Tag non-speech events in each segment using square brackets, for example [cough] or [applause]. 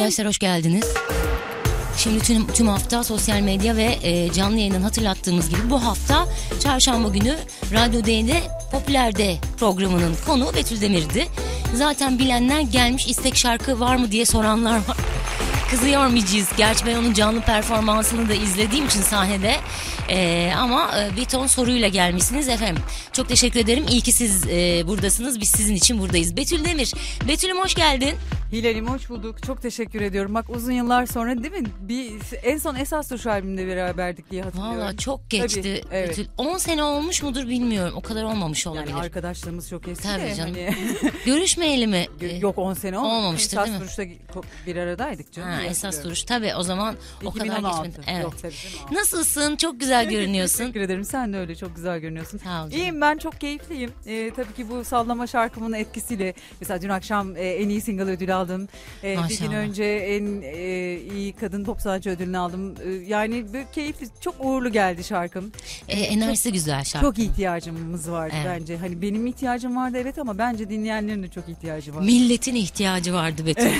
Arkadaşlar hoş geldiniz. Şimdi tüm, tüm hafta sosyal medya ve e, canlı yayından hatırlattığımız gibi bu hafta çarşamba günü Radyo D'de Popüler'de programının konu Betül Demir'di. Zaten bilenler gelmiş istek şarkı var mı diye soranlar var. [laughs] Kızıyor muyuz? Gerçi ben onun canlı performansını da izlediğim için sahnede. Ee, ama e, bir ton soruyla gelmişsiniz efendim. Çok teşekkür ederim. İyi ki siz e, buradasınız. Biz sizin için buradayız. Betül Demir. Betül'üm hoş geldin. Hilal'im hoş bulduk. Çok teşekkür ediyorum. Bak uzun yıllar sonra değil mi? Bir en son Esas Duş albümünde beraberdik diye hatırlıyorum. Valla çok geçti. Tabii, evet. Betül. 10 sene olmuş mudur bilmiyorum. O kadar olmamış olabilir. Yani arkadaşlığımız çok eski Tabii de canım. hani [laughs] Görüşmeyeli mi? Yok 10 sene olmamış. Olmamıştır, Esas değil mi? Duruş'ta bir aradaydık canım. Ha, esas duruş. Tabii o zaman o kadar 2016. geçmedi. Evet. Yok, tabii. Nasılsın? Çok güzel [laughs] görünüyorsun. Teşekkür ederim. Sen de öyle çok güzel görünüyorsun. Sağ ol canım. İyiyim ben çok keyifliyim. Ee, tabii ki bu sallama şarkımın etkisiyle mesela dün akşam e, en iyi single ödülü aldım. Ee, bir gün önce en e, iyi kadın pop sanatçı ödülünü aldım. Ee, yani böyle keyifli çok uğurlu geldi şarkım. Ee, enerjisi güzel şarkı. Çok ihtiyacımız vardı Evet. bence. Hani benim ihtiyacım vardı evet ama bence dinleyenlerin de çok ihtiyacı var. Milletin ihtiyacı vardı Betül.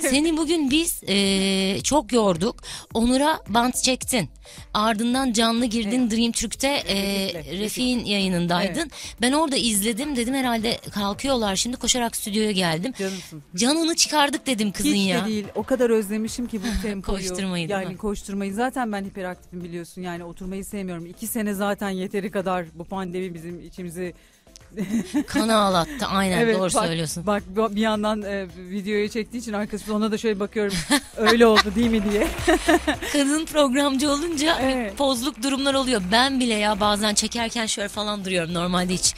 [laughs] Seni bugün biz e, çok yorduk. Onur'a bant çektin. Ardından canlı girdin Dream Türk'te e, Refik'in yayınındaydın. Ben orada izledim dedim herhalde kalkıyorlar şimdi koşarak stüdyoya geldim. Canımsın. Canını çıkardık dedim kızın Hiç ya. de değil. O kadar özlemişim ki bu [laughs] tempoyu. Koşturmayı değil Yani mi? koşturmayı. Zaten ben hiperaktifim biliyorsun. Yani oturmayı sevmiyorum. İki sene zaten yeteri kadar bu pandemi bizim içimizi [laughs] Kanı ağlattı aynen doğru bak, söylüyorsun. Bak bir yandan e, videoyu çektiği için arkadaşım ona da şöyle bakıyorum. [laughs] öyle oldu değil mi diye. [laughs] Kadın programcı olunca Evet. pozluk durumlar oluyor. Ben bile ya bazen çekerken şöyle falan duruyorum. Normalde hiç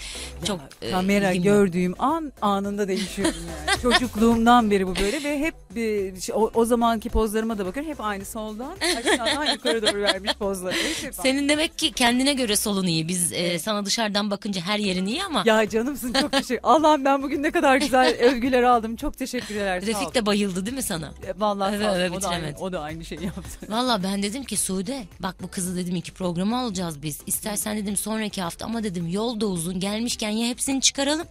çok e, Kamera yok. gördüğüm an anında değişiyorum yani. Çocukluğumdan beri bu böyle ve hep e, o, o zamanki pozlarıma da bakıyorum. Hep aynı soldan aşağıdan yukarı doğru vermiş pozları. Hep, hep Senin demek ki kendine göre solun iyi. Biz e, sana dışarıdan bakınca her yerin iyi ama [laughs] Ya canımsın çok teşekkür. Allah'ım ben bugün ne kadar güzel [laughs] övgüler aldım. Çok teşekkürler. sağ ol. Refik de bayıldı değil mi sana? E, Vallahi Öve sağ ol. öve o, da aynı, bitiremedi. o da aynı şeyi yaptı. [laughs] Valla ben dedim ki Sude bak bu kızı dedim iki programı alacağız biz. İstersen dedim sonraki hafta ama dedim yol da uzun gelmişken ya hepsini çıkaralım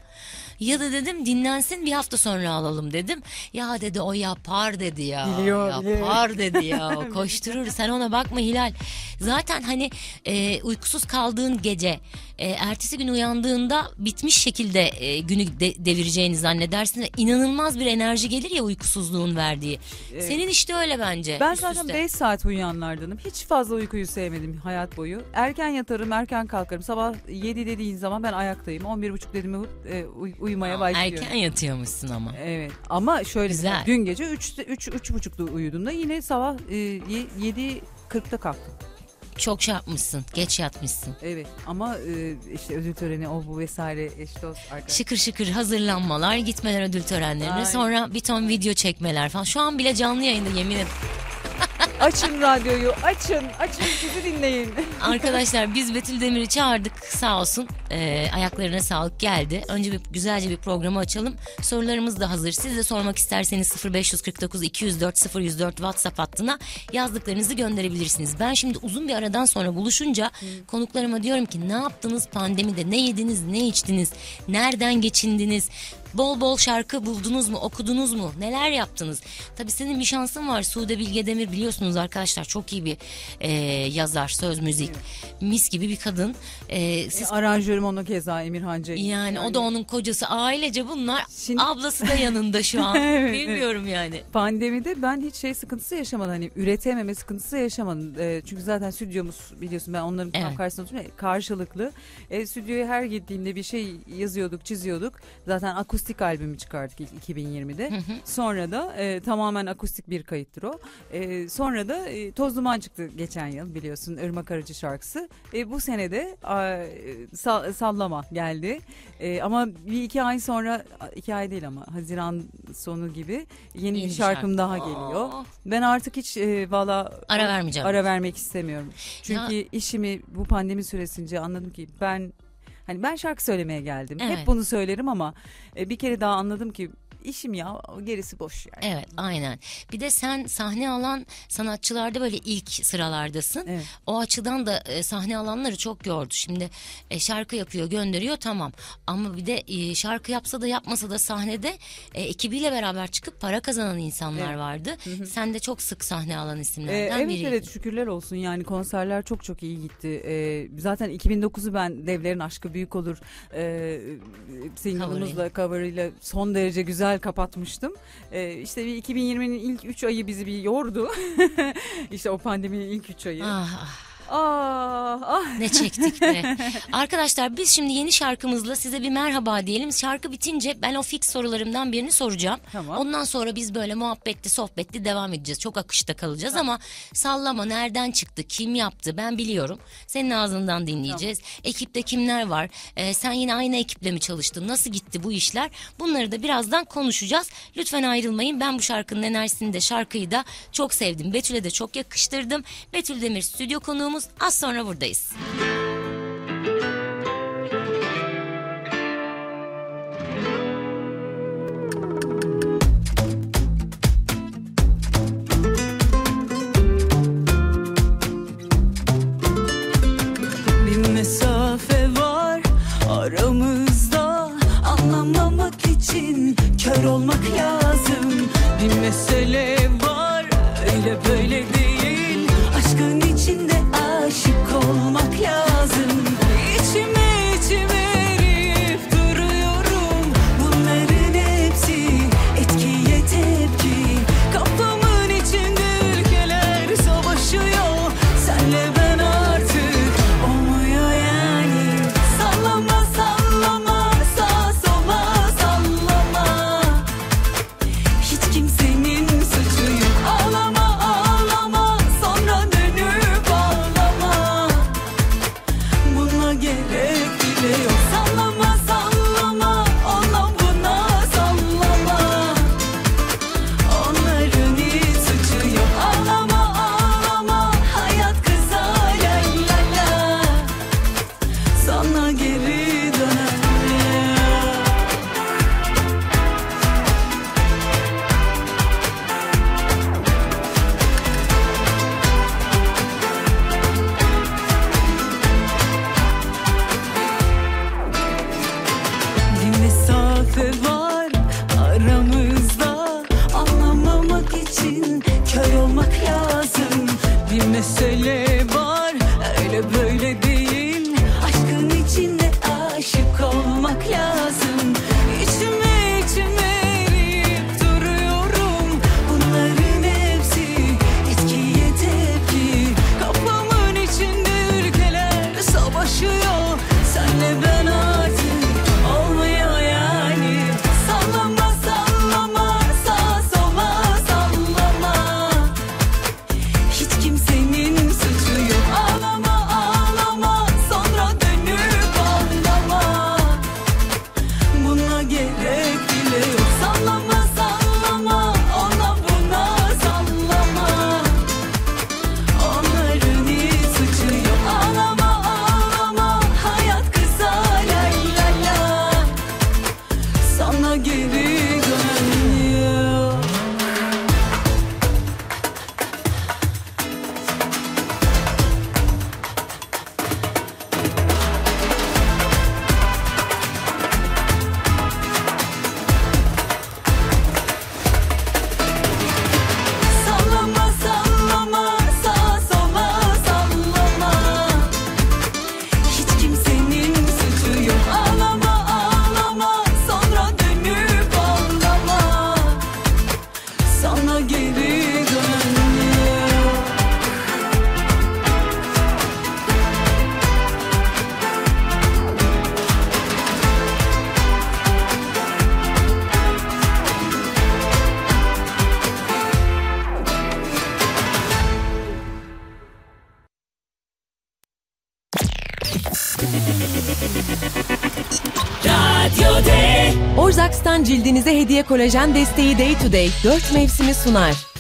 ya da dedim dinlensin bir hafta sonra alalım dedim. Ya dedi o yapar dedi ya. Biliyor, biliyor. yapar [laughs] dedi ya. Koşturur sen ona bakma Hilal. Zaten hani e, uykusuz kaldığın gece e, ertesi gün uyandığında bitmiş şekilde e, günü de- devireceğini zannedersin inanılmaz bir enerji gelir ya uykusuzluğun verdiği. Senin işte öyle bence. Ben üst zaten üste. 5 saat uyuyanlardanım. Hiç fazla uykuyu sevmedim hayat boyu. Erken yatarım, erken kalkarım. Sabah 7 dediğin zaman ben ayaktayım. 11.30 dediğimde e, uy- uyumaya başlıyorum. Erken yatıyormuşsun ama. Evet ama şöyle Güzel. mesela dün gece 3'te 3 üç, buçukta uyudum da yine sabah e, 7.40'da kalktım. Çok şey yapmışsın. Geç yatmışsın. Evet ama e, işte ödül töreni o bu vesaire eş dost arkadaş. Şıkır şıkır hazırlanmalar, gitmeler ödül törenlerine, sonra bir ton video çekmeler falan. Şu an bile canlı yayında yemin ederim. Açın radyoyu açın açın bizi dinleyin. [laughs] Arkadaşlar biz Betül Demir'i çağırdık sağ olsun. Ee, ayaklarına sağlık geldi. Önce bir güzelce bir programı açalım. Sorularımız da hazır. Siz de sormak isterseniz 0549 204 0104 WhatsApp hattına yazdıklarınızı gönderebilirsiniz. Ben şimdi uzun bir aradan sonra buluşunca konuklarıma diyorum ki ne yaptınız pandemide? Ne yediniz? Ne içtiniz? Nereden geçindiniz? Bol bol şarkı buldunuz mu? Okudunuz mu? Neler yaptınız? Tabii senin bir şansın var. Sude Bilge Demir biliyorsunuz arkadaşlar çok iyi bir e, yazar, söz müzik. Mis gibi bir kadın. E, siz Aranjörüm onu keza Emirhan Cengiz. yani o da onun kocası ailece bunlar. Şimdi- Ablası da yanında şu an. [laughs] Evet, Bilmiyorum yani. Pandemide ben hiç şey sıkıntısı yaşamadım. Hani üretememe sıkıntısı yaşamadım. E, çünkü zaten stüdyomuz biliyorsun ben onların Evet. karşısında oturuyorum. Karşılıklı. E, stüdyoya her gittiğimde bir şey yazıyorduk, çiziyorduk. Zaten akustik albümü çıkardık ilk 2020'de. Sonra da e, tamamen akustik bir kayıttır o. E, sonra da e, Toz Duman çıktı geçen yıl biliyorsun Irmak Arıcı şarkısı. E, bu sene de a, e, sa- sallama geldi. E, ama bir iki ay sonra iki ay değil ama Haziran sonu gibi yeni, Yeni bir şarkım şarkı. daha geliyor. Ben artık hiç e, valla Ara vermeyeceğim. ara vermek istemiyorum. Çünkü işimi bu pandemi süresince anladım ki ben hani ben şarkı söylemeye geldim. Evet. Hep bunu söylerim ama e, bir kere daha anladım ki işim ya gerisi boş yani. Evet aynen. Bir de sen sahne alan sanatçılarda böyle ilk sıralardasın. Evet. O açıdan da e, sahne alanları çok gördü. Şimdi e, şarkı yapıyor gönderiyor tamam. Ama bir de e, şarkı yapsa da yapmasa da sahnede e, ekibiyle beraber çıkıp para kazanan insanlar Evet. vardı. Sen de çok sık sahne alan Ee, isimlerden evet biriydin. evet şükürler olsun yani konserler çok çok iyi gitti. Ee, zaten 2009'u ben Devlerin Aşkı Büyük Olur e, single'ımızla cover'ıyla son derece güzel kapatmıştım. Ee, işte bir 2020'nin ilk 3 ayı bizi bir yordu. [laughs] işte o pandeminin ilk 3 ayı. Ah, ah. Ah ah. Ne çektik be. [laughs] Arkadaşlar biz şimdi yeni şarkımızla size bir merhaba diyelim. Şarkı bitince ben o fix sorularımdan birini soracağım. Tamam. Ondan sonra biz böyle muhabbetli sohbetli devam edeceğiz. Çok akışta kalacağız ama sallama nereden çıktı kim yaptı ben biliyorum. Senin ağzından dinleyeceğiz. Ekipte kimler var? Ee, sen yine aynı ekiple mi çalıştın? Nasıl gitti bu işler? Bunları da birazdan konuşacağız. Lütfen ayrılmayın. Ben bu şarkının enerjisini de şarkıyı da çok sevdim. Betül'e de çok yakıştırdım. Betül Demir stüdyo konuğumuz. Az sonra buradayız. Cildinize hediye kolajen desteği Day to Day 4 mevsimi sunar.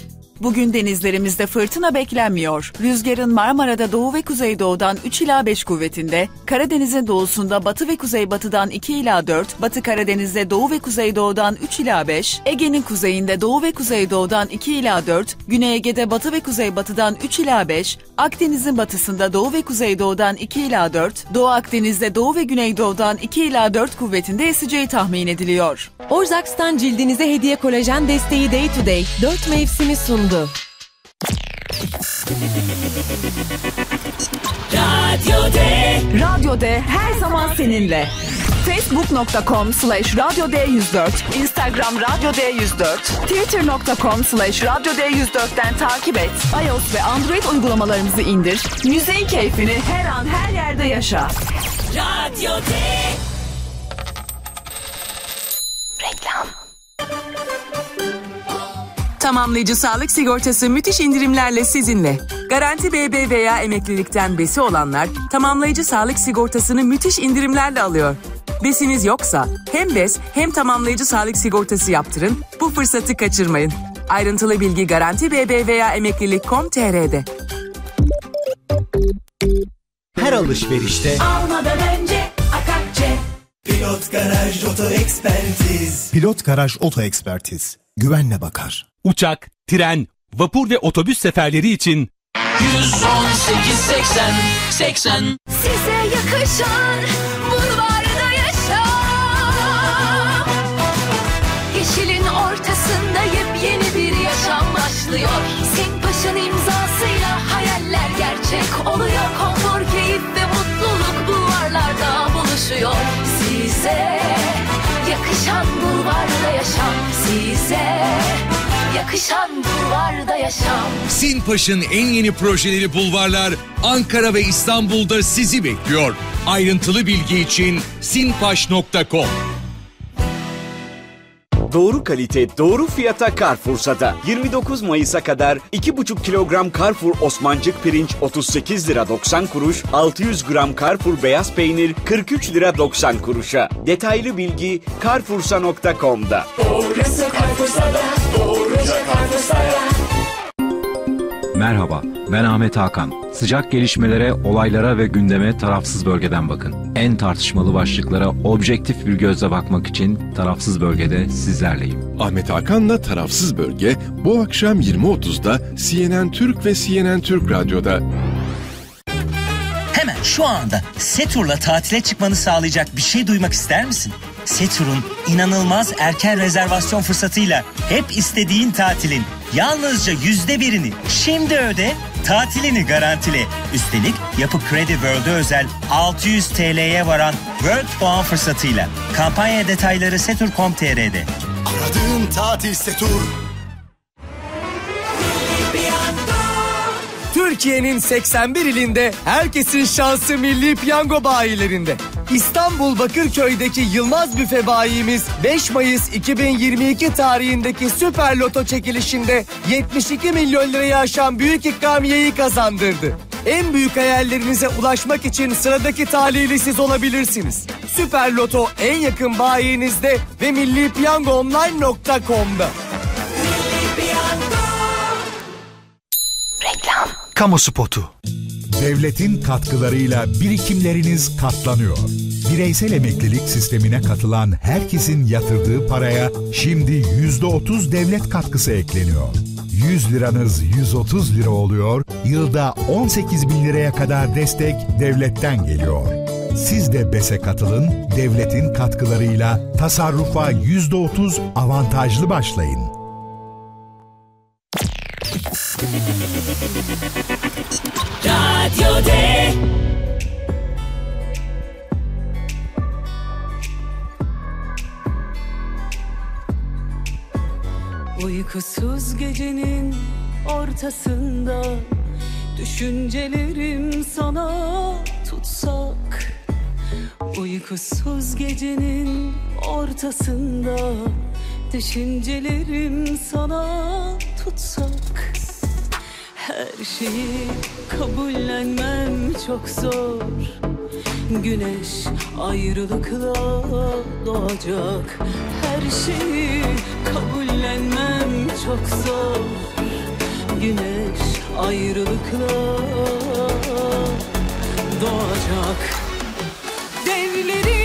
Bugün denizlerimizde fırtına beklenmiyor. Rüzgarın Marmara'da doğu ve kuzeydoğudan 3 ila 5 kuvvetinde, Karadeniz'in doğusunda batı ve kuzeybatıdan 2 ila 4, Batı Karadeniz'de doğu ve kuzeydoğudan 3 ila 5, Ege'nin kuzeyinde doğu ve kuzeydoğudan 2 ila 4, Güney Ege'de batı ve kuzeybatıdan 3 ila 5, Akdeniz'in batısında doğu ve kuzeydoğudan 2 ila 4, Doğu Akdeniz'de doğu ve güneydoğudan 2 ila 4 kuvvetinde eseceği tahmin ediliyor. Orzaks'tan cildinize hediye kolajen desteği Day to Day 4 mevsimi sundu. Radyo D Radyo D her zaman seninle. Facebook.com slash Radyo D104, Instagram Radyo D104, Twitter.com slash Radyo D104'ten takip et. iOS ve Android uygulamalarımızı indir. Müziğin keyfini her an her yerde yaşa. Radyo D Tamamlayıcı sağlık sigortası müthiş indirimlerle sizinle. Garanti BB veya emeklilikten besi olanlar tamamlayıcı sağlık sigortasını müthiş indirimlerle alıyor. Besiniz yoksa hem bes hem tamamlayıcı sağlık sigortası yaptırın. Bu fırsatı kaçırmayın. Ayrıntılı bilgi Garanti BB veya emeklilik.com.tr'de. Her alışverişte almadan önce Akakçe Pilot Garaj Oto Ekspertiz Pilot Garaj Oto Ekspertiz Güvenle bakar Uçak, tren, vapur ve otobüs seferleri için 118 80 80 Size yakışan bulvarda yaşam. Yeşilin ortasında yepyeni bir yaşam başlıyor. Sempaşa'nın imzasıyla hayaller gerçek oluyor. Konfor, keyif ve mutluluk bulvarlarda buluşuyor. Size yakışan bulvarda yaşam. Size yakışan bulvarda yaşam Sinpaş'ın en yeni projeleri bulvarlar Ankara ve İstanbul'da sizi bekliyor. Ayrıntılı bilgi için sinpaş.com Doğru kalite, doğru fiyata Carrefour'sa 29 Mayıs'a kadar 2,5 kilogram Carrefour Osmancık pirinç 38 lira 90 kuruş, 600 gram Carrefour beyaz peynir 43 lira 90 kuruşa. Detaylı bilgi carrefoursa.com'da. Doğrusu Carrefour'da, doğruca Carrefour'da Merhaba, ben Ahmet Hakan. Sıcak gelişmelere, olaylara ve gündeme tarafsız bölgeden bakın. En tartışmalı başlıklara objektif bir gözle bakmak için tarafsız bölgede sizlerleyim. Ahmet Hakan'la Tarafsız Bölge bu akşam 20.30'da CNN Türk ve CNN Türk Radyo'da. Hemen şu anda Setur'la tatile çıkmanı sağlayacak bir şey duymak ister misin? Setur'un inanılmaz erken rezervasyon fırsatıyla hep istediğin tatilin yalnızca yüzde birini şimdi öde, tatilini garantile. Üstelik Yapı Kredi World'e özel 600 TL'ye varan World puan fırsatıyla. Kampanya detayları setur.com.tr'de. Aradığın tatil Setur Türkiye'nin 81 ilinde herkesin şansı Milli Piyango bayilerinde. İstanbul Bakırköy'deki Yılmaz Büfe bayimiz 5 Mayıs 2022 tarihindeki Süper Loto çekilişinde 72 milyon lirayı aşan büyük ikramiyeyi kazandırdı. En büyük hayallerinize ulaşmak için sıradaki talihli siz olabilirsiniz. Süper Loto en yakın bayinizde ve millipiyangoonline.com'da. Kamu spotu Devletin katkılarıyla birikimleriniz katlanıyor. Bireysel emeklilik sistemine katılan herkesin yatırdığı paraya şimdi %30 devlet katkısı ekleniyor. 100 liranız 130 lira oluyor, yılda 18 bin liraya kadar destek devletten geliyor. Siz de BES'e katılın, devletin katkılarıyla tasarrufa %30 avantajlı başlayın. Radyo D. Uykusuz gecenin ortasında Düşüncelerim sana tutsak. Uykusuz gecenin ortasında Düşüncelerim sana tutsak Her şeyi kabullenmem çok zor. Güneş ayrılıkla doğacak. Her şeyi kabullenmem çok zor. Güneş ayrılıkla doğacak. Devlerin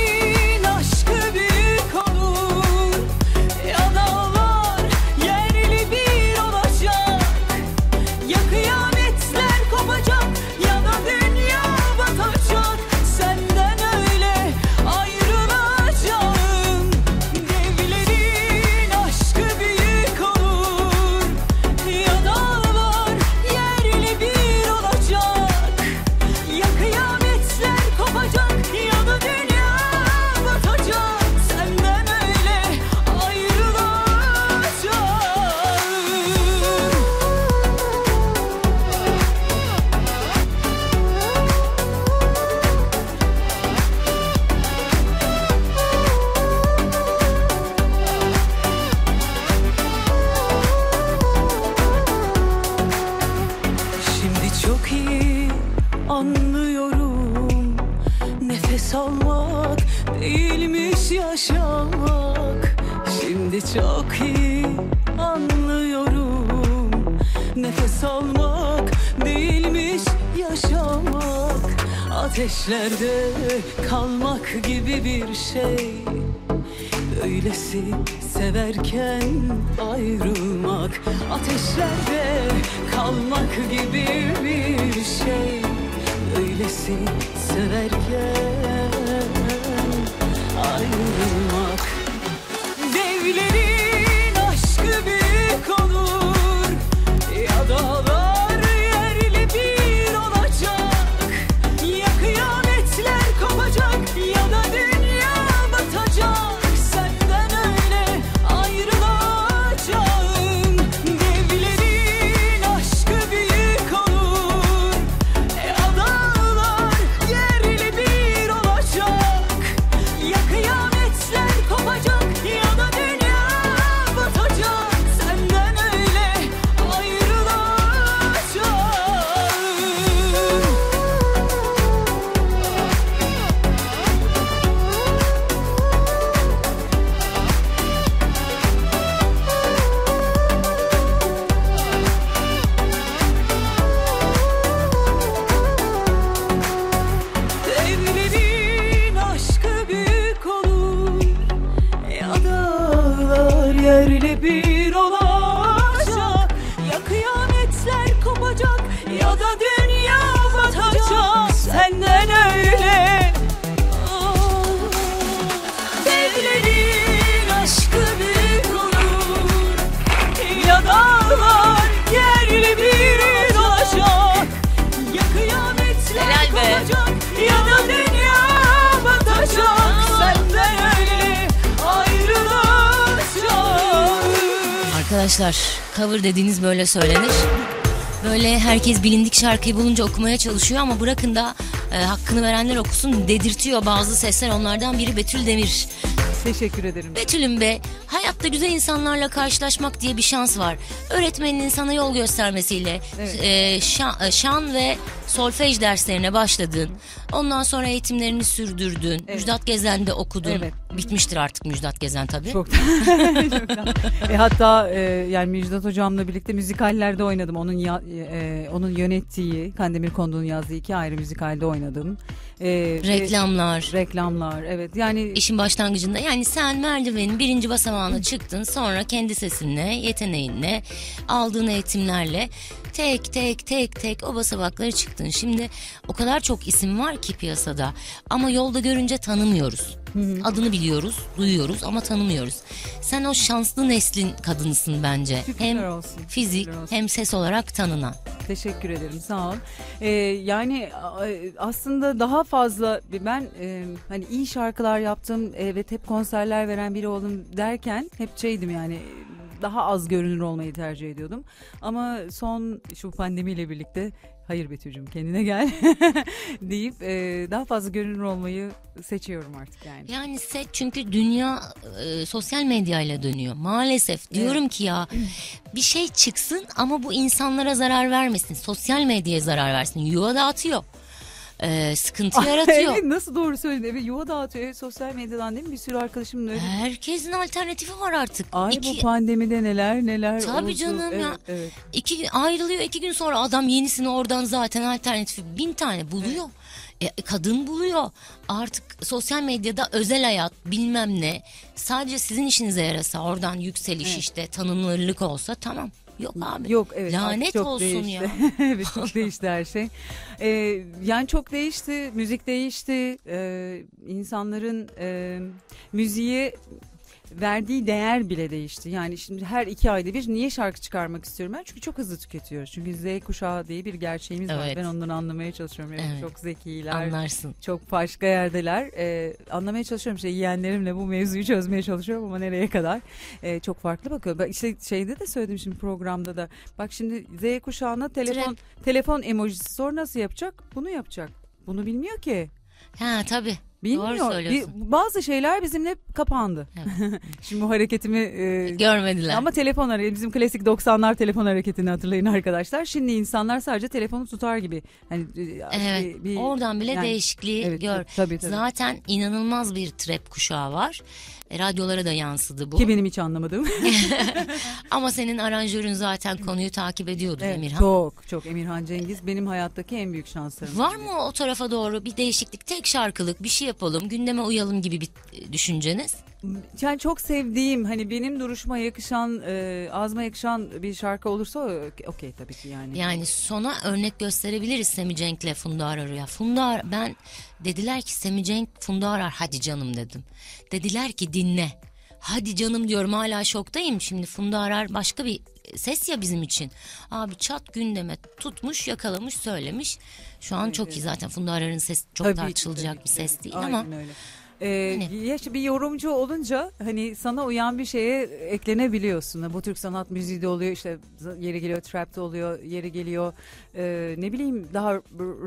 can böyle söylenir. Böyle herkes bilindik şarkıyı bulunca okumaya çalışıyor ama bırakın da e, hakkını verenler okusun dedirtiyor bazı sesler. Onlardan biri Betül Demir. Teşekkür ederim. Betül'üm be hayatta güzel insanlarla karşılaşmak diye bir şans var. Öğretmenin sana yol göstermesiyle Evet. e, şan, şan ve solfej derslerine başladın. Ondan sonra eğitimlerini sürdürdün. Müjdat Gezen'de okudun. Evet. Bitmiştir artık Müjdat Gezen tabii. Çok [laughs] e, hatta e, yani Müjdat hocamla birlikte müzikallerde oynadım. Onun ya- e, onun yönettiği Kandemir Kondu'nun yazdığı iki ayrı müzikalde oynadım. E, ve- Reklamlar. reklamlar evet yani İşin başlangıcında yani sen merdivenin birinci basamağına çıktın sonra kendi sesinle yeteneğinle aldığın eğitimlerle tek tek tek tek o basamakları çıktın. Şimdi o kadar çok isim var ki piyasada ama yolda görünce tanımıyoruz. Adını biliyoruz, duyuyoruz ama tanımıyoruz. Sen o şanslı neslin kadınısın bence. Şükürler hem olsun, fizik olsun. hem ses olarak tanınan. Teşekkür ederim sağ ol. Ee, yani aslında daha fazla ben e, hani iyi şarkılar yaptım evet hep konserler veren biri oldum derken hep şeydim yani daha az görünür olmayı tercih ediyordum. Ama son şu pandemiyle birlikte hayır Betül'cüm kendine gel [laughs] deyip e, daha fazla görünür olmayı seçiyorum artık yani. Yani set çünkü dünya e, sosyal medyayla dönüyor. Maalesef diyorum ki ya bir şey çıksın ama bu insanlara zarar vermesin. Sosyal medyaya zarar versin. Yuva dağıtıyor. E, sıkıntı yaratıyor. evet nasıl doğru söyledin. Evet yuva dağıtıyor. Evet, sosyal medyadan değil mi? Bir sürü arkadaşımın öyle. Herkesin alternatifi var artık. Ay İki- bu pandemide neler neler Tabii oldu. canım evet, ya. Evet. İki gün ayrılıyor iki gün sonra adam yenisini oradan zaten alternatifi bin tane buluyor. E, kadın buluyor. Artık sosyal medyada özel hayat bilmem ne sadece sizin işinize yarasa oradan yükseliş Evet. işte tanınırlık olsa tamam. Yok abi. Yok evet. Lanet çok olsun değişti. ya. [laughs] evet çok değişti her şey. Ee, yani çok değişti. Müzik değişti. Ee, insanların e, müziğe verdiği değer bile değişti. Yani şimdi her iki ayda bir niye şarkı çıkarmak istiyorum ben? Çünkü çok hızlı tüketiyoruz. Çünkü Z kuşağı diye bir gerçeğimiz var. Evet. Ben onları anlamaya çalışıyorum. Evet, Evet. Çok zekiler. Anlarsın. Çok başka yerdeler. Ee, anlamaya çalışıyorum. İşte yeğenlerimle bu mevzuyu çözmeye çalışıyorum ama nereye kadar? Ee, çok farklı bakıyor. Ben işte şeyde de söyledim şimdi programda da. Bak şimdi Z kuşağına telefon telefon emojisi sor nasıl yapacak? Bunu yapacak. Bunu bilmiyor ki. Ha tabii. Bilmiyor. Söylüyorsun. Bir- bazı şeyler bizimle kapandı. [laughs] Şimdi bu hareketimi e, Görmediler. Ama telefon hareketi bizim klasik 90'lar telefon hareketini hatırlayın arkadaşlar. Şimdi insanlar sadece telefonu tutar gibi. Hani e, Evet. bir- bir- Oradan bile yani- değişikliği Evet, gör. Tabii tabii. Zaten inanılmaz bir trap kuşağı var. E, radyolara da yansıdı bu. Ki benim hiç anlamadığım. [laughs] Ama senin aranjörün zaten konuyu takip ediyordu Evet, Emirhan. Çok çok Emirhan Cengiz benim hayattaki en büyük şanslarım. Var mı o tarafa doğru bir değişiklik, tek şarkılık bir şey yapalım, gündeme uyalım gibi bir düşünceniz? Yani çok sevdiğim hani benim duruşuma yakışan e, ağzıma yakışan bir şarkı olursa okey tabii ki yani. Yani sona örnek gösterebiliriz Semi Cenk'le Funda Arar'ı. Funda Arar, ben dediler ki Semi Cenk Funda Arar hadi canım dedim. Dediler ki dinle. Hadi canım diyorum hala şoktayım. Şimdi Funda Arar başka bir ses ya bizim için. Abi çat gündeme tutmuş yakalamış söylemiş. Şu an çok iyi zaten Funda Arar'ın sesi çok Tabii ki, tartışılacak tabii bir ki, ses değil Aynen ama öyle. Ee, ya işte bir yorumcu olunca hani sana uyan bir şeye eklenebiliyorsun. Bu Türk sanat müziği de oluyor işte yeri geliyor trap de oluyor yeri geliyor e, ne bileyim daha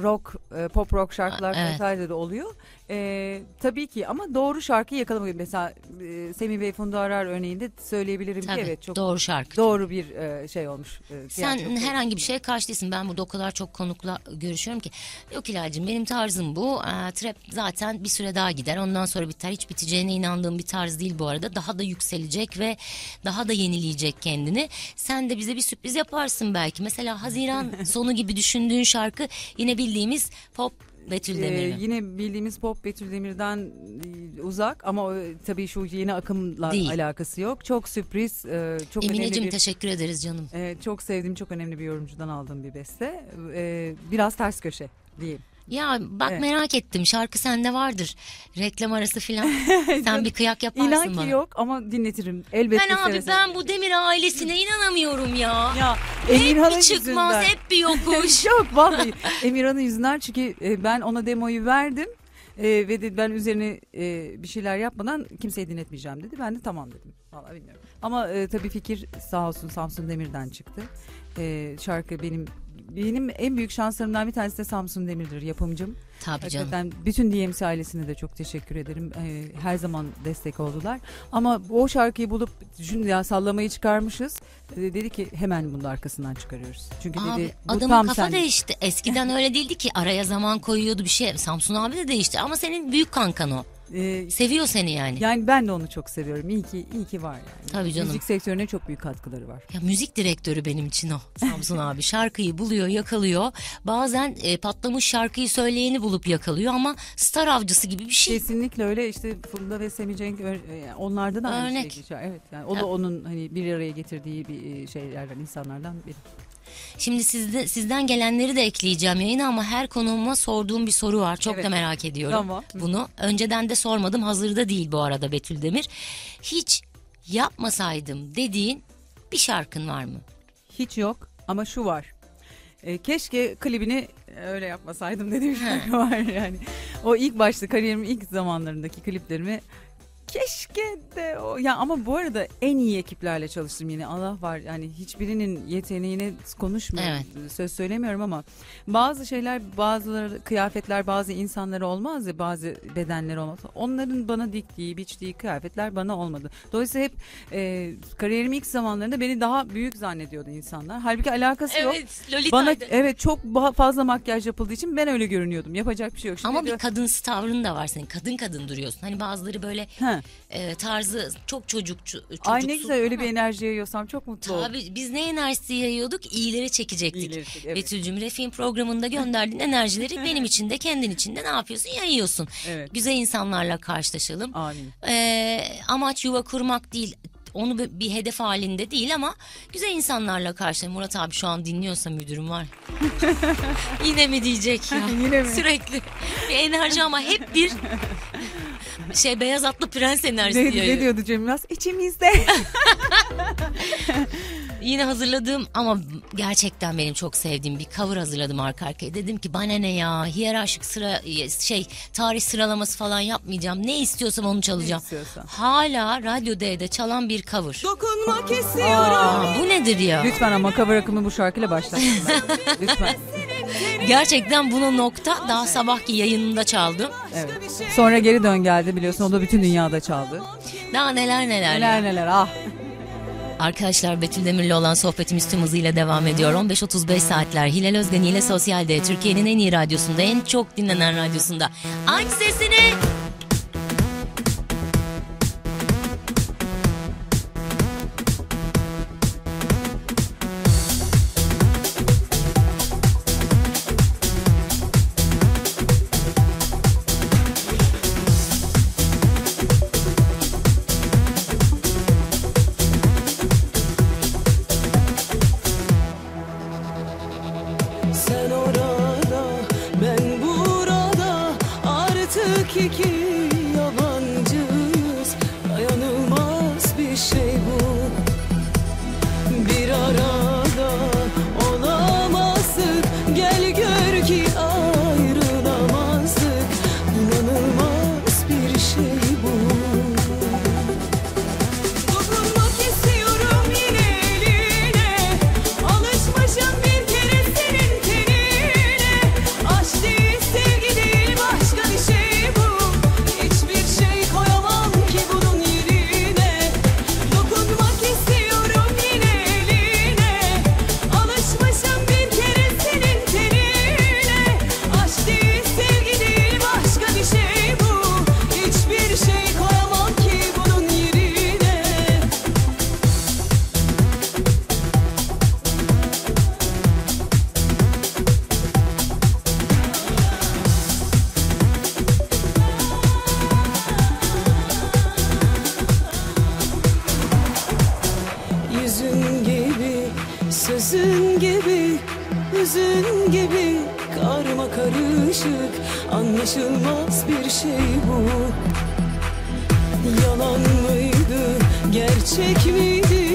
rock e, pop rock şarkılar Evet. vesaire de oluyor. E, tabii ki ama doğru şarkıyı yakalamak mesela e, Semih Bey Funda Arar örneğinde söyleyebilirim Tabii, ki evet çok doğru şarkı. doğru bir e, şey olmuş. E, Sen tiyatro. herhangi bir şeye karşı değilsin. Ben burada o kadar çok konukla görüşüyorum ki. Yok İlacım benim tarzım bu. Ee, trap zaten bir süre daha gider. Ondan sonra biter. Hiç biteceğine inandığım bir tarz değil bu arada. Daha da yükselecek ve daha da yenileyecek kendini. Sen de bize bir sürpriz yaparsın belki. Mesela Haziran [laughs] sonu gibi düşündüğün şarkı yine bildiğimiz pop Betül Ee, Demir mi? yine bildiğimiz pop Betül Demir'den e, uzak ama o, tabii şu yeni akımla Değil. alakası yok. Çok sürpriz, e, çok önemli Emineciğim bir... teşekkür ederiz canım. e, çok sevdiğim, çok önemli bir yorumcudan aldığım bir beste. E, biraz ters köşe diyeyim. Ya bak Evet. merak ettim şarkı sende vardır. Reklam arası filan. [laughs] Sen bir kıyak yaparsın İnan ki bana. yok ama dinletirim. Elbette Ben abi seve seve. ben bu Demir ailesine inanamıyorum ya. Ya hep Emirhan'ın bir çıkmaz yüzünden. hep bir yokuş. [laughs] Yok vallahi Emirhan'ın yüzünden çünkü e, ben ona demoyu verdim. E, ve dedi ben üzerine e, bir şeyler yapmadan kimseye dinletmeyeceğim dedi. Ben de tamam dedim. Vallahi bilmiyorum. Ama e, tabii fikir sağ olsun Samsun Demir'den çıktı. E, şarkı benim benim en büyük şanslarımdan bir tanesi de Samsun Demir'dir yapımcım. Tabii canım. Hakikaten bütün DMC ailesine de çok teşekkür ederim. E, her zaman destek oldular. Ama o şarkıyı bulup düşün ya sallamayı çıkarmışız. E, dedi ki hemen bunun arkasından çıkarıyoruz. Çünkü Abi dedi bu adamın tam kafa sen. değişti. Eskiden öyle değildi ki araya zaman koyuyordu bir şey. Samsun abi de değişti ama senin büyük kankan o. Ee, Seviyor seni yani. Yani ben de onu çok seviyorum. İyi ki iyi ki var yani. Tabii canım. Müzik sektörüne çok büyük katkıları var. Ya müzik direktörü benim için o Samsun abi. Şarkıyı buluyor, yakalıyor. Bazen e, patlamış şarkıyı söyleyeni bulup yakalıyor ama star avcısı gibi bir şey. Kesinlikle öyle işte Funda ve Semih Cenk e, yani onlardan da aynı Örnek. şey geçer. Evet yani o da onun hani bir araya getirdiği bir e, şeylerden insanlardan biri. Şimdi sizde, sizden gelenleri de ekleyeceğim yayına ama her konuğuma sorduğum bir soru var. Çok Evet. da merak ediyorum Tamam. bunu. Önceden de sormadım. Hazırda değil bu arada Betül Demir. Hiç yapmasaydım dediğin bir şarkın var mı? Hiç yok ama şu var. E, keşke klibini öyle yapmasaydım dediğim şarkı var yani. O ilk başta kariyerimin ilk zamanlarındaki kliplerimi keşke de o. Ya ama bu arada en iyi ekiplerle çalıştım yine. Allah var yani hiçbirinin yeteneğine konuşmuyorum. Söz söylemiyorum ama bazı şeyler bazıları kıyafetler bazı insanlara olmaz ya bazı bedenler olmaz. Onların bana diktiği biçtiği kıyafetler bana olmadı. Dolayısıyla hep e, kariyerimin ilk zamanlarında beni daha büyük zannediyordu insanlar. Halbuki alakası yok. Evet, Lolita'ydı. bana evet çok fazla makyaj yapıldığı için ben öyle görünüyordum. Yapacak bir şey yok. Şimdi Ama bir kadınsı tavrın da var senin. Kadın kadın duruyorsun. Hani bazıları böyle e, tarzı çok çocukçu, çocuksu. Ay ne güzel öyle ama bir enerji yayıyorsam çok mutlu oldum. Tabii biz ne enerjisi yayıyorduk? İyileri çekecektik. İyileri evet. Betül'cüm Refin programında gönderdiğin enerjileri [laughs] benim için de kendin için de ne yapıyorsun? Yayıyorsun. Evet. Güzel insanlarla karşılaşalım. Amin. Ee, amaç yuva kurmak değil. Onu bir- hedef halinde değil ama güzel insanlarla karşı. Murat abi şu an dinliyorsa müdürüm var. [laughs] Yine mi diyecek ya? [laughs] Yine mi? Sürekli bir enerji ama hep bir [laughs] şey beyaz atlı prens enerjisi Ne, ne diyordu Cem Yılmaz? İçimizde. Yine hazırladığım ama gerçekten benim çok sevdiğim bir cover hazırladım arka arkaya. Dedim ki bana ne ya hiyerarşik sıra şey tarih sıralaması falan yapmayacağım. Ne istiyorsam onu çalacağım. istiyorsan. Hala Radyo D'de çalan bir cover. Dokunmak Aa, bu nedir ya? Lütfen ama cover akımı bu şarkıyla başlasın. [laughs] Lütfen. Gerçekten buna nokta daha sabahki yayınında çaldım. Evet. Sonra geri dön geldi biliyorsun. O da bütün dünyada çaldı. Daha neler neler. Neler ya. neler ah. Arkadaşlar Betül Demir'le olan sohbetimiz tüm hızıyla devam ediyor. 15.35 saatler Hilal Özgen ile Sosyal'de Türkiye'nin en iyi radyosunda en çok dinlenen radyosunda. Aç sesini. Sözün gibi, hüzün gibi Karma karışık, anlaşılmaz bir şey bu. Yalan mıydı, gerçek miydi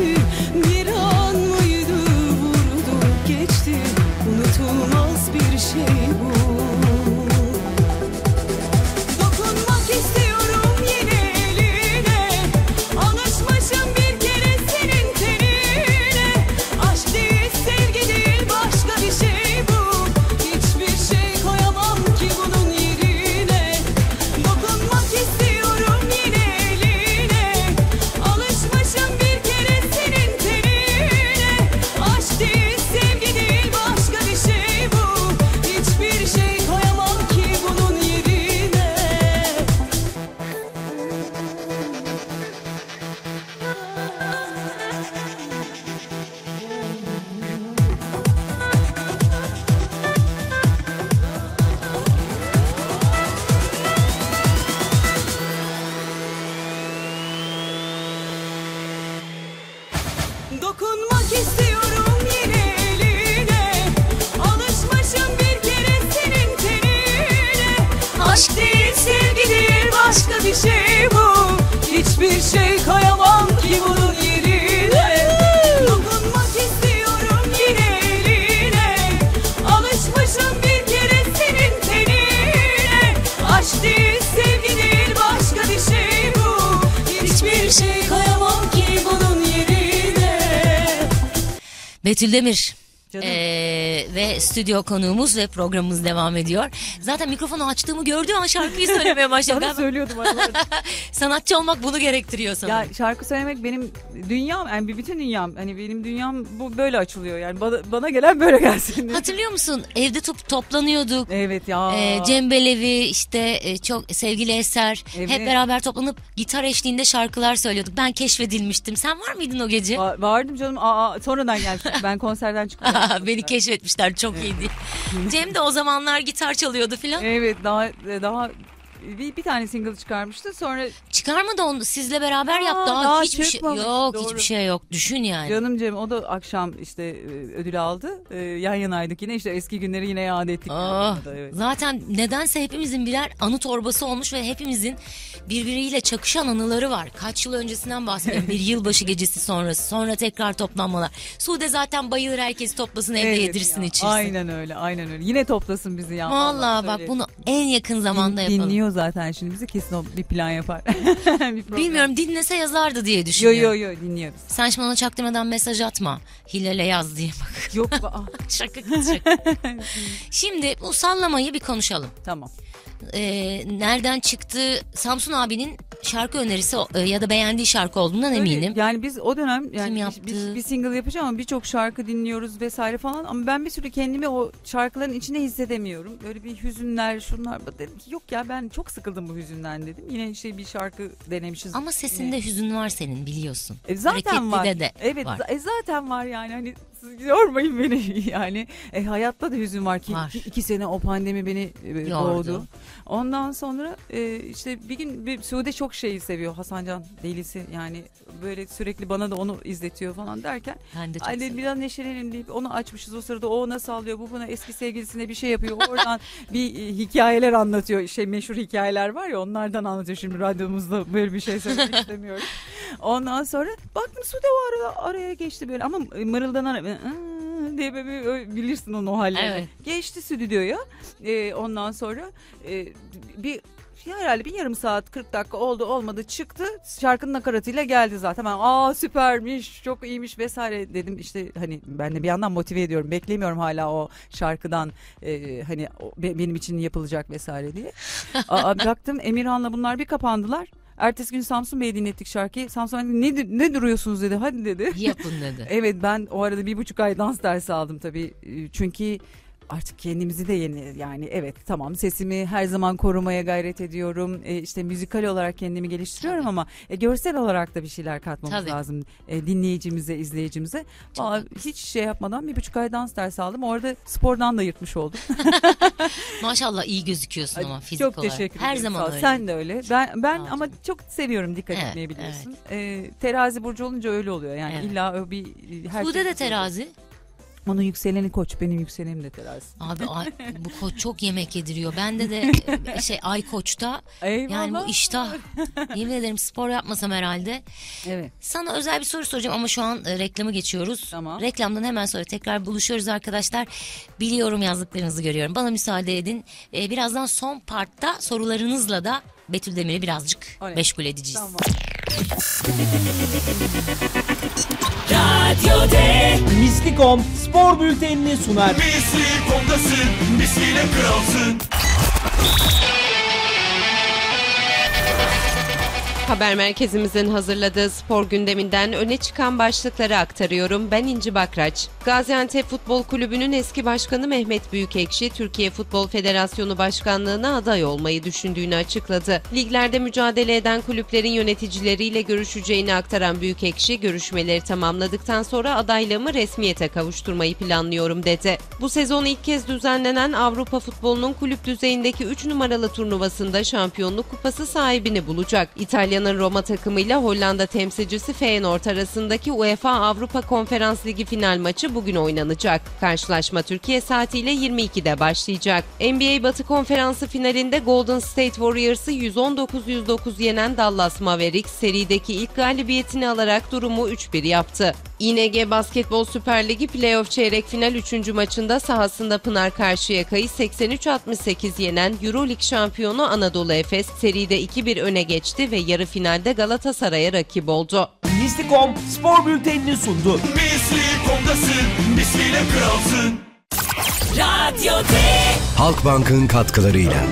Betül Demir. Ve stüdyo konuğumuz ve programımız devam ediyor. Zaten mikrofonu açtığımı gördüğüm an şarkıyı söylemeye başladım. Sana söylüyordum. [laughs] Sanatçı olmak bunu gerektiriyor sanırım. Ya şarkı söylemek benim dünyam yani bir bütün dünyam hani benim dünyam bu böyle açılıyor yani bana, bana gelen böyle gelsin. Hatırlıyor musun? Evde top, toplanıyorduk. Evet ya. Ee, Cem Belevi işte e, çok sevgili Eser Evet. hep beraber toplanıp gitar eşliğinde şarkılar söylüyorduk. Ben keşfedilmiştim. Sen var mıydın o gece? Va- vardım canım. Aa, sonradan geldim. Ben konserden çıktım. [laughs] Beni keşfetmişler çok iyiydi. Cem de o zamanlar gitar çalıyordu filan. Evet daha daha bir, bir tane single çıkarmıştı. Sonra Çıkarmadı onu sizle beraber. Aa, Daha, daha hiçbir şey yok. doğru. Hiçbir şey yok. Düşün yani. canım Cem o da akşam işte e, ödül aldı. E, yan yanaydık yine işte eski günleri yine iade ettik. Ah, Evet. Zaten nedense hepimizin birer anı torbası olmuş ve hepimizin birbiriyle çakışan anıları var. Kaç yıl öncesinden bahsediyorum. bir [laughs] yılbaşı gecesi sonrası. Sonra tekrar toplanmalar. Sude zaten bayılır herkesi toplasın evde Evet yedirsin ya, içirsin. Aynen öyle aynen öyle. Yine toplasın bizi ya. Vallahi bak söyleyeyim. bunu en yakın zamanda yapalım. Dinliyor zaten şimdi bizi kesin o bir plan yapar. [laughs] Bir program. Bilmiyorum dinlese yazardı diye Yo düşünüyorum. yo yo dinliyoruz. Sen şimdi ona çaktırmadan mesaj atma. Hilal'e yaz diye bak. Yok aa, [laughs] şaka şaka. [laughs] Şimdi bu sallamayı bir konuşalım. tamam. Ee, nereden çıktı? Samsun abinin şarkı önerisi e, ya da beğendiği şarkı olduğundan Öyle, eminim. Yani biz o dönem yani Kim bir- yaptı? Bir, bir single yapacağım ama birçok şarkı dinliyoruz vesaire falan ama ben bir türlü kendimi o şarkıların içine hissedemiyorum. Böyle bir hüzünler şunlar dedim ki yok ya ben çok sıkıldım bu hüzünden dedim. Yine işte bir şarkı denemişiz. Ama sesinde hüzün var senin biliyorsun. E zaten var. Hareketlide de evet var. e zaten var yani hani siz yormayın beni [laughs] yani. E, hayatta da hüzün var ki Var. ki iki sene o pandemi beni e, boğdu. Ondan sonra e, işte bir gün bir Sude çok şeyi seviyor Hasancan delisi yani böyle sürekli bana da onu izletiyor falan derken Ben de çok dedim, biraz neşelenelim deyip onu açmışız o sırada o ona sallıyor bu buna eski sevgilisine bir şey yapıyor oradan [laughs] bir e, hikayeler anlatıyor şey meşhur hikayeler var ya onlardan anlatıyor şimdi radyomuzda böyle bir şey söylemek istemiyorum. [laughs] Ondan sonra baktım Sude o arada araya geçti böyle ama mırıldanan "Aa" diye böyle bilirsin onu o halleri. Evet. Geçti stüdyoya. E, ondan sonra e, bir ya herhalde bir yarım saat 40 dakika oldu olmadı çıktı. Şarkının nakaratıyla geldi zaten. Ben aa süpermiş çok iyiymiş vesaire dedim. İşte hani ben de bir yandan motive ediyorum. Beklemiyorum hala o şarkıdan e, hani o be- benim için yapılacak vesaire diye. [laughs] Aa, baktım Emirhan'la bunlar bir kapandılar Ertesi gün Samsun Bey'e dinlettik şarkıyı. Samsun Bey ne, ne duruyorsunuz dedi. Hadi dedi. Yapın dedi. [laughs] Evet ben o arada bir buçuk ay dans dersi aldım tabii. Çünkü artık kendimizi de yeni yani evet tamam sesimi her zaman korumaya gayret ediyorum. Ee, işte müzikal olarak kendimi geliştiriyorum ama e, görsel olarak da bir şeyler katmamız Tabii. lazım e, dinleyicimize, izleyicimize. Vallahi hiç şey yapmadan bir buçuk ay dans dersi aldım. Orada spordan da yırtmış oldum. [laughs] Maşallah iyi gözüküyorsun ama fizik çok olarak. teşekkür Her ederim. zaman Sağ ol. öyle. Sen de öyle. Ben ben ol ama çok seviyorum dikkat Evet, etmeyi biliyorsun. Ee, terazi burcu olunca öyle oluyor. Yani Evet. illa bir her Sude şey- de terazi. Onun yükseleni koç, benim yükselenim de terazi. Abi ay, bu koç çok yemek yediriyor. Bende de [laughs] şey ay koçta. Eyvallah. Yani bu iştah. Yemin ederim spor yapmasam herhalde. Evet. Sana özel bir soru soracağım ama şu an e, reklamı geçiyoruz. Tamam. Reklamdan hemen sonra tekrar buluşuyoruz arkadaşlar. Biliyorum yazdıklarınızı görüyorum. Bana müsaade edin. E, birazdan son partta sorularınızla da Betül Demir'i birazcık Oley. meşgul edeceğiz. Tamam. [laughs] Radyo'de Mislikom spor bültenini sunar. Mislikom'dasın, misliyle kralsın. Haber merkezimizin hazırladığı spor gündeminden öne çıkan başlıkları aktarıyorum. Ben İnci Bakraç. Gaziantep Futbol Kulübü'nün eski başkanı Mehmet Büyükekşi, Türkiye Futbol Federasyonu Başkanlığı'na aday olmayı düşündüğünü açıkladı. Liglerde mücadele eden kulüplerin yöneticileriyle görüşeceğini aktaran Büyükekşi, görüşmeleri tamamladıktan sonra adaylığımı resmiyete kavuşturmayı planlıyorum dedi. Bu sezon ilk kez düzenlenen Avrupa futbolunun kulüp düzeyindeki 3 numaralı turnuvasında şampiyonluk kupası sahibini bulacak. İtalya'nın Roma takımıyla Hollanda temsilcisi Feyenoord arasındaki UEFA Avrupa Konferans Ligi final maçı bugün oynanacak. Karşılaşma Türkiye saatiyle 22'de başlayacak. NBA Batı Konferansı finalinde Golden State Warriors'ı 119-109 yenen Dallas Mavericks serideki ilk galibiyetini alarak durumu 3-1 yaptı. İNG Basketbol Süper Ligi playoff çeyrek final 3. maçında sahasında Pınar Karşıyaka'yı 83-68 yenen Euroleague şampiyonu Anadolu Efes seride 2-1 öne geçti ve yarı finalde Galatasaray'a rakip oldu. Mislikom spor bültenini sundu. Mislikom'dasın, misliyle kralsın. Radyo. Halkbank'ın katkılarıyla.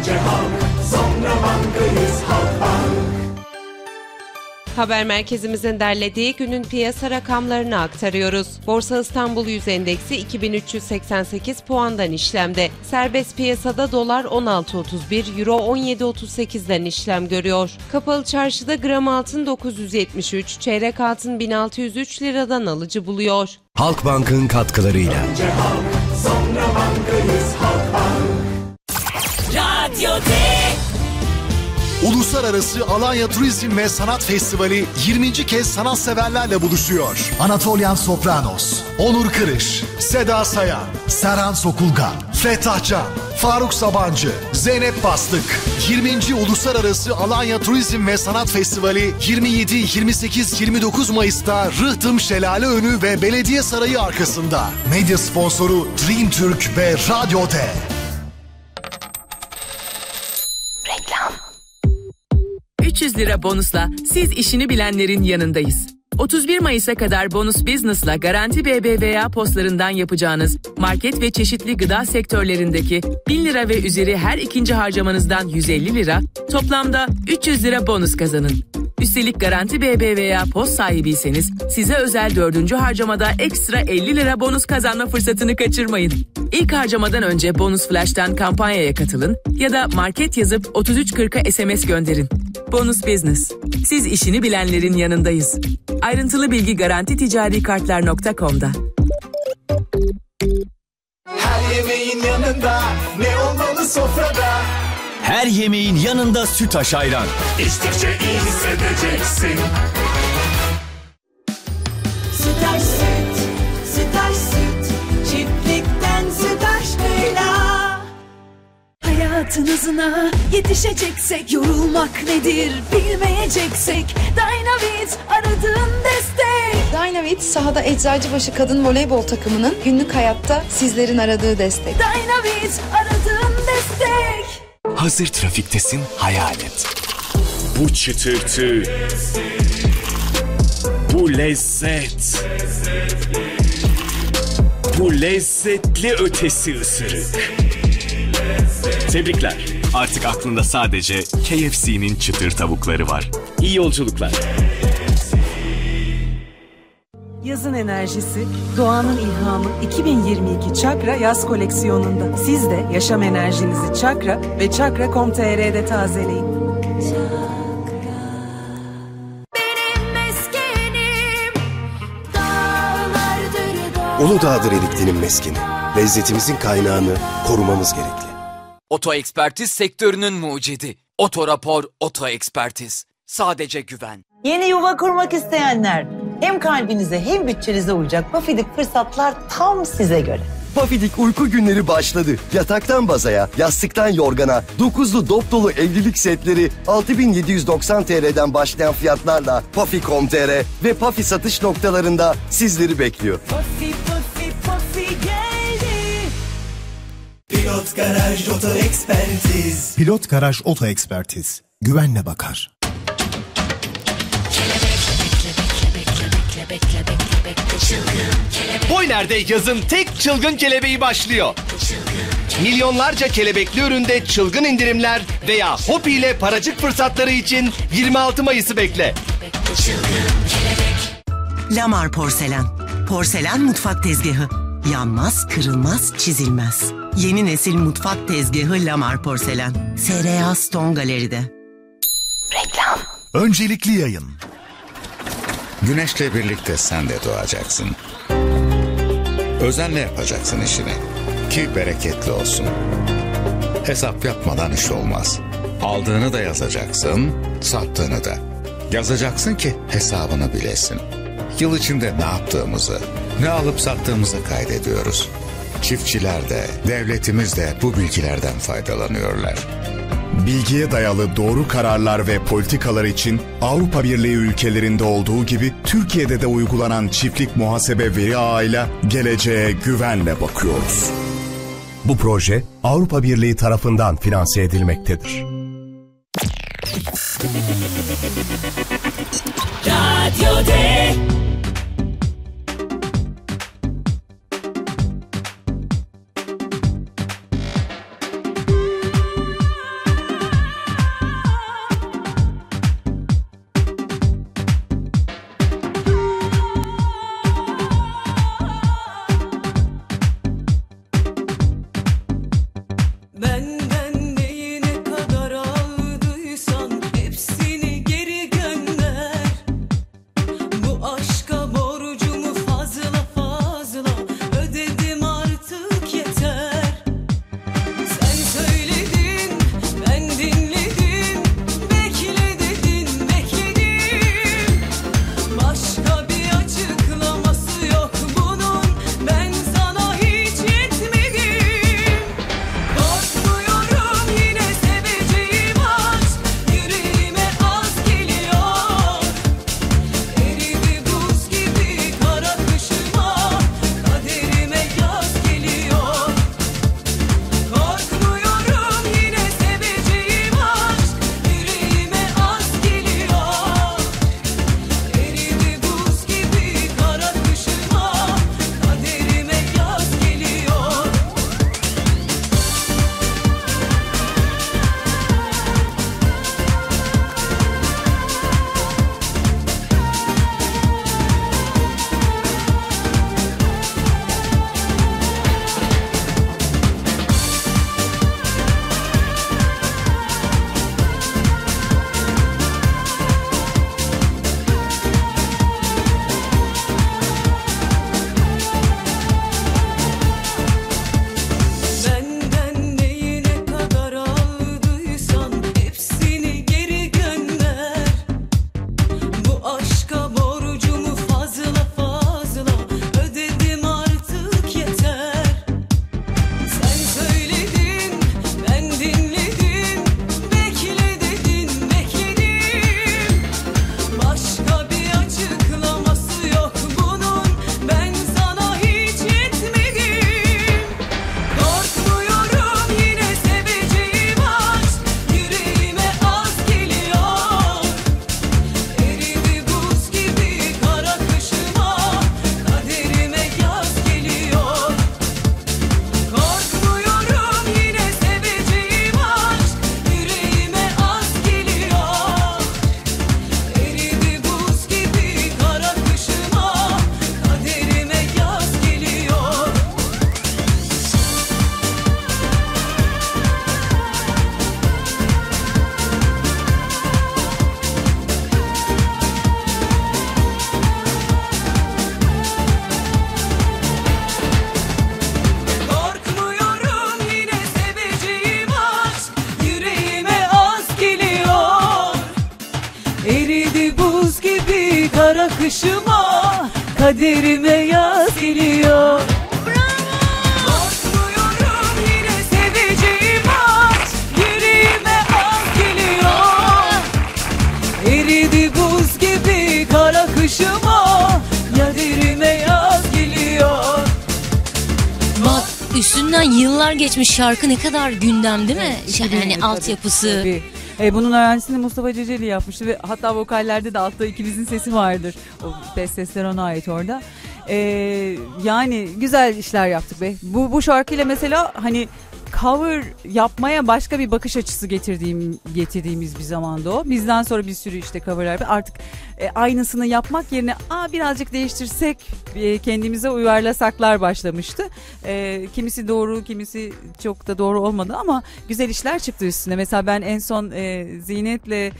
Sonra bankayız Halkbank. Haber merkezimizin derlediği günün piyasa rakamlarını aktarıyoruz. Borsa İstanbul Yüz Endeksi 2388 puandan işlemde. Serbest piyasada dolar 16.31, euro 17.38'den işlem görüyor. Kapalı çarşıda gram altın 973, çeyrek altın 1603 liradan alıcı buluyor. Halkbank'ın katkılarıyla. Sonra bankayız Halkbank. Radyo D. Uluslararası Alanya Turizm ve Sanat Festivali 20. kez sanatseverlerle buluşuyor. Anatolian Sopranos, Onur Kırış, Seda Sayan, Serhan Sokulgan, Fettah Can, Faruk Sabancı, Zeynep Bastık. 20. Uluslararası Alanya Turizm ve Sanat Festivali 27, 28, 29 Mayıs'ta Rıhtım Şelale Önü ve Belediye Sarayı arkasında. Medya sponsoru Dream Türk ve Radyo T. 300 lira bonusla siz işini bilenlerin yanındayız. 31 Mayıs'a kadar Bonus Business'la Garanti BBVA postlarından yapacağınız market ve çeşitli gıda sektörlerindeki 1000 lira ve üzeri her ikinci harcamanızdan 150 lira, toplamda 300 lira bonus kazanın. Üstelik Garanti BBVA post sahibiyseniz size özel dördüncü harcamada ekstra 50 lira bonus kazanma fırsatını kaçırmayın. İlk harcamadan önce Bonus Flash'tan kampanyaya katılın ya da market yazıp 3340'a SMS gönderin. Bonus Business. Siz işini bilenlerin yanındayız. Ayrıntılı bilgi garantiticarikartlar.com'da. Her yemeğin yanında ne olmalı sofrada? Her yemeğin yanında sütaş ayran. İçtikçe iyi hissedeceksin. Sütaş süt, sütaş süt, çiftlikten sütaş beyla. Hayatın hızına yetişeceksek yorulmak nedir bilmeyeceksek Dynavit aradığın destek Dynavit sahada Eczacıbaşı Kadın Voleybol takımının günlük hayatta sizlerin aradığı destek. Dynavit aradığın Hazır trafiktesin hayal et. Bu çıtırtı. Bu lezzet. Bu lezzetli ötesi ısırık. Tebrikler. Artık aklında sadece KFC'nin çıtır tavukları var. İyi yolculuklar. Yazın enerjisi, doğanın ilhamı 2022 Çakra yaz koleksiyonunda. Siz de yaşam enerjinizi Çakra ve Çakra.com.tr'de tazeleyin. Uludağ'dır Erikli'nin meskeni. Lezzetimizin kaynağını korumamız gerekli. Oto ekspertiz sektörünün mucidi. Oto rapor, oto ekspertiz. Sadece güven. Yeni yuva kurmak isteyenler, hem kalbinize hem bütçenize uyacak Pafidik fırsatlar tam size göre. Pafidik uyku günleri başladı. Yataktan bazaya, yastıktan yorgana, dokuzlu dop dolu evlilik setleri 6790 TL'den başlayan fiyatlarla Pafi.com.tr ve Pafi satış noktalarında sizleri bekliyor. Puffy puffy puffy geldi. Pilot Garaj Oto Ekspertiz. Pilot Garaj Oto Ekspertiz. Güvenle bakar. Boyner'de yazın tek çılgın kelebeği başlıyor. Milyonlarca kelebekli üründe çılgın indirimler veya Hopi ile paracık fırsatları için 26 Mayıs'ı bekle. Lamar Porselen. Porselen mutfak tezgahı. Yanmaz, kırılmaz, çizilmez. Yeni nesil mutfak tezgahı Lamar Porselen. SRA Stone Galeri'de. Reklam. Öncelikli yayın. Güneşle birlikte sen de doğacaksın. Özenle yapacaksın işini. Ki bereketli olsun. Hesap yapmadan iş olmaz. Aldığını da yazacaksın, sattığını da. Yazacaksın ki hesabını bilesin. Yıl içinde ne yaptığımızı, ne alıp sattığımızı kaydediyoruz. Çiftçiler de, devletimiz de bu bilgilerden faydalanıyorlar. Bilgiye dayalı doğru kararlar ve politikalar için Avrupa Birliği ülkelerinde olduğu gibi Türkiye'de de uygulanan çiftlik muhasebe veri ağıyla geleceğe güvenle bakıyoruz. Bu proje Avrupa Birliği tarafından finanse edilmektedir. Üstünden yıllar geçmiş şarkı ne kadar gündem değil mi? Yani altyapısı. Tabii. E, bunun öğrencisini Mustafa Ceceli yapmıştı ve hatta vokallerde de altta ikimizin sesi vardır. O best sesler ona ait orada. E, yani güzel işler yaptık be. Bu, bu şarkıyla mesela hani cover yapmaya başka bir bakış açısı getirdiğim getirdiğimiz bir zamanda o. Bizden sonra bir sürü işte coverlar artık e, aynısını yapmak yerine Aa, birazcık değiştirsek e, kendimize uyarlasaklar başlamıştı. E, kimisi doğru kimisi çok da doğru olmadı ama güzel işler çıktı üstüne. Mesela ben en son e, Zinet'le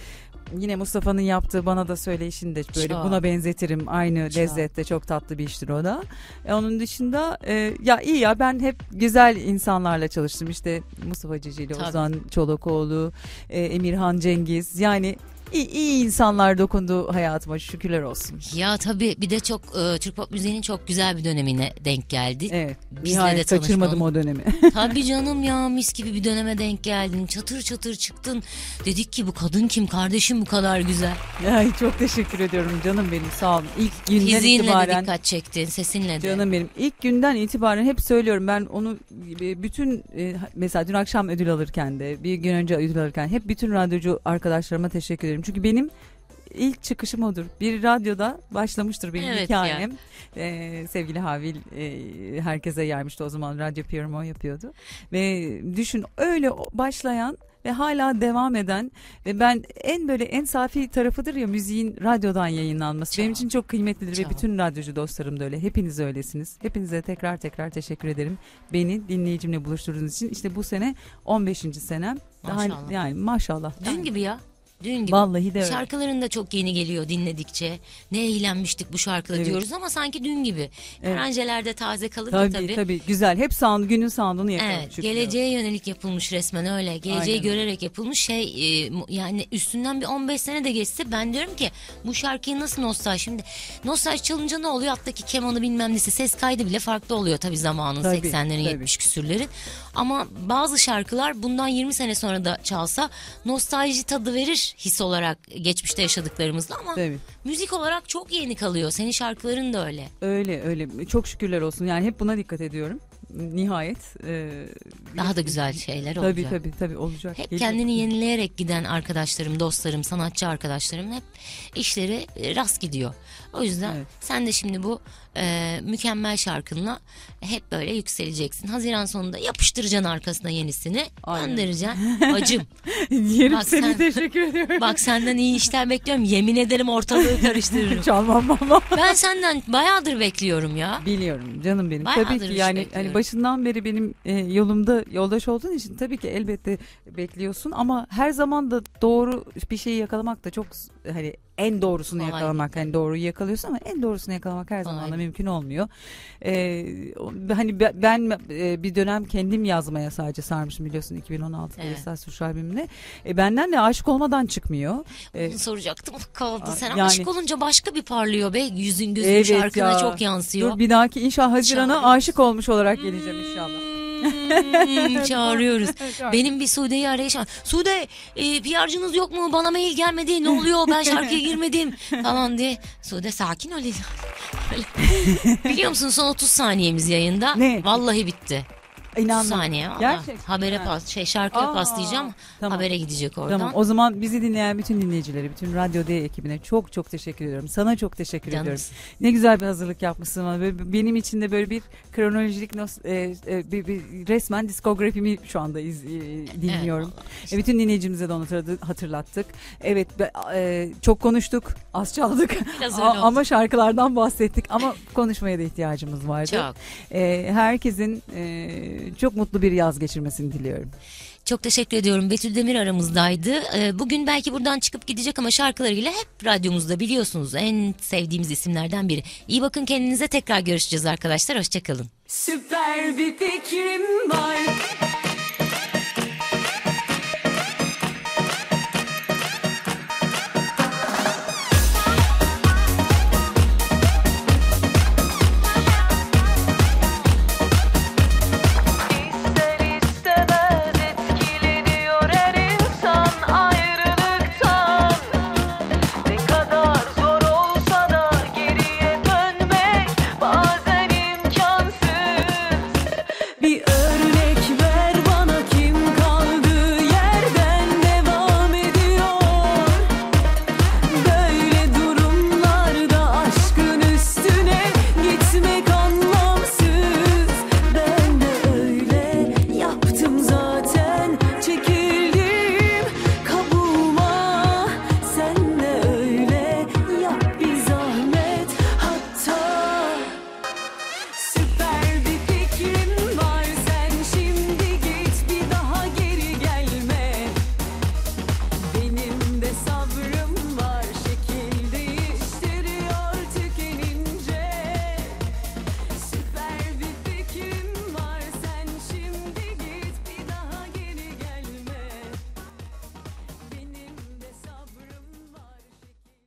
yine Mustafa'nın yaptığı bana da söyleyişini de böyle Çok. buna benzetirim. Aynı Çok. lezzette çok tatlı bir iştir o da. E, onun dışında e, ya iyi ya ben hep güzel insanlarla çalıştım. İşte Mustafa Cicili, Tabii. Ozan Çolakoğlu, e, Emirhan Cengiz. Yani iyi, iyi insanlar dokundu hayatıma şükürler olsun. Ya tabii bir de çok e, Türk pop müziğinin çok güzel bir dönemine denk geldi. Evet. Bizle Nihayet de kaçırmadım o dönemi. [laughs] Tabii canım ya mis gibi bir döneme denk geldin. Çatır çatır çıktın. Dedik ki bu kadın kim kardeşim bu kadar güzel. Ay çok teşekkür ediyorum canım benim sağ olun. İlk günden Fiziğinle de itibaren dikkat çektin sesinle de. Canım benim ilk günden itibaren hep söylüyorum ben onu e, bütün e, mesela dün akşam ödül alırken de bir gün önce ödül alırken hep bütün radyocu arkadaşlarıma teşekkür ederim. Çünkü benim ilk çıkışım odur. Bir radyoda başlamıştır benim Evet hikayem. Ee, sevgili Havil e, herkese yaymıştı o zaman Radyo PRMO yapıyordu. Ve düşün öyle başlayan ve hala devam eden ve ben en böyle en safi tarafıdır ya müziğin radyodan yayınlanması. Benim için çok kıymetlidir ve Çok. bütün radyocu dostlarım da öyle. Hepiniz öylesiniz. Hepinize tekrar tekrar teşekkür ederim. Beni dinleyicimle buluşturduğunuz için. İşte bu sene 15. senem. Daha Maşallah. yani maşallah. Dün gibi ya. Dün gibi. Vallahi de öyle. Şarkıların da çok yeni geliyor dinledikçe. Ne eğlenmiştik bu şarkıda Evet. diyoruz ama sanki dün gibi. Evet. Eğlencelerde taze kalınca Tabii, tabii. tabii güzel. Hep sound, günün sound'unu yakalamış. Evet, şükürler geleceğe yönelik yapılmış resmen öyle. Geleceği Aynen. görerek yapılmış şey e, mu- yani üstünden bir 15 sene de geçse ben diyorum ki bu şarkıyı nasıl nostalji şimdi nostalji çalınca ne oluyor alttaki kemanı bilmem nesi ses kaydı bile farklı oluyor tabii zamanın Tabii, 80'lerin tabii. 70 küsürlerin ama bazı şarkılar bundan 20 sene sonra da çalsa nostalji tadı verir his olarak geçmişte yaşadıklarımızla ama Tabii. müzik olarak çok yeni kalıyor senin şarkıların da öyle. Öyle öyle. Çok şükürler olsun. Yani hep buna dikkat ediyorum. Nihayet. e, Daha da güzel şeyler tabii, olacak. Tabii tabii olacak. Hep Geliyor. kendini yenileyerek giden arkadaşlarım, dostlarım, sanatçı arkadaşlarım hep işleri e, rast gidiyor. O yüzden sen de şimdi bu e, mükemmel şarkınla hep böyle yükseleceksin. Haziran sonunda yapıştıracaksın arkasına yenisini, göndereceksin. [laughs] Bacım. Yerim Bak seni sen- teşekkür ediyorum. Bak senden iyi işler bekliyorum. Yemin ederim ortalığı karıştırırım. [laughs] Çalmam mama. Ben senden bayağıdır bekliyorum ya. Biliyorum canım benim. Bayağıdır tabii ki yani bekliyorum. hani başından beri benim e, yolumda yoldaş olduğun için tabii ki elbette bekliyorsun ama her zaman da doğru bir şeyi yakalamak da çok hani en doğrusunu Kolay yakalamak hani doğruyu yakalıyorsun ama en doğrusunu yakalamak her zaman da mümkün olmuyor. Ee, hani be- ben e, bir dönem kendim yazmaya sadece sarmışım biliyorsun 2016'da Evet. Esas Suç albümüne. E, benden de aşık olmadan çıkmıyor. E, Bunu soracaktım [laughs] kaldı. Sen yani- aşık olunca başka bir parlıyor be. Yüzün gözün Evet şarkına ya. çok yansıyor. Dur bir dahaki inşallah Haziran'a aşık olmuş olarak geleceğim inşallah. [laughs] Hmm, [laughs] çağırıyoruz. Çağır. Benim bir Sude'yi arayışım. Sude e, PR'cınız yok mu? Bana mail gelmedi. Ne oluyor? Ben şarkıya [laughs] girmedim falan diye. Sude sakin ol. [laughs] Biliyor musun son 30 saniyemiz yayında. Ne? Vallahi bitti. 30 İnanmam. saniye. Gerçekten. Habere Ha. pas, şey şarkıya Aa, paslayacağım. tamam. Habere gidecek oradan. Tamam o zaman bizi dinleyen bütün dinleyicileri, bütün Radyo D ekibine çok çok teşekkür ediyorum. Sana çok teşekkür ediyorum. Canımsın. Ne güzel bir hazırlık yapmışsın bana. Böyle benim için de böyle bir kronolojik nos- e, e, bir, bir resmen diskografimi şu anda iz, e, dinliyorum. E, bütün dinleyicimize de onu hatırlattık. Evet be- e, çok konuştuk, az çaldık. A- ama şarkılardan bahsettik ama konuşmaya da ihtiyacımız vardı. Çok. E, herkesin e, çok mutlu bir yaz geçirmesini diliyorum. Çok teşekkür ediyorum. Betül Demir aramızdaydı. Ee, Bugün belki buradan çıkıp gidecek ama şarkılarıyla hep radyomuzda biliyorsunuz. En sevdiğimiz isimlerden biri. İyi bakın kendinize tekrar görüşeceğiz arkadaşlar. Hoşçakalın. Süper bir fikrim var.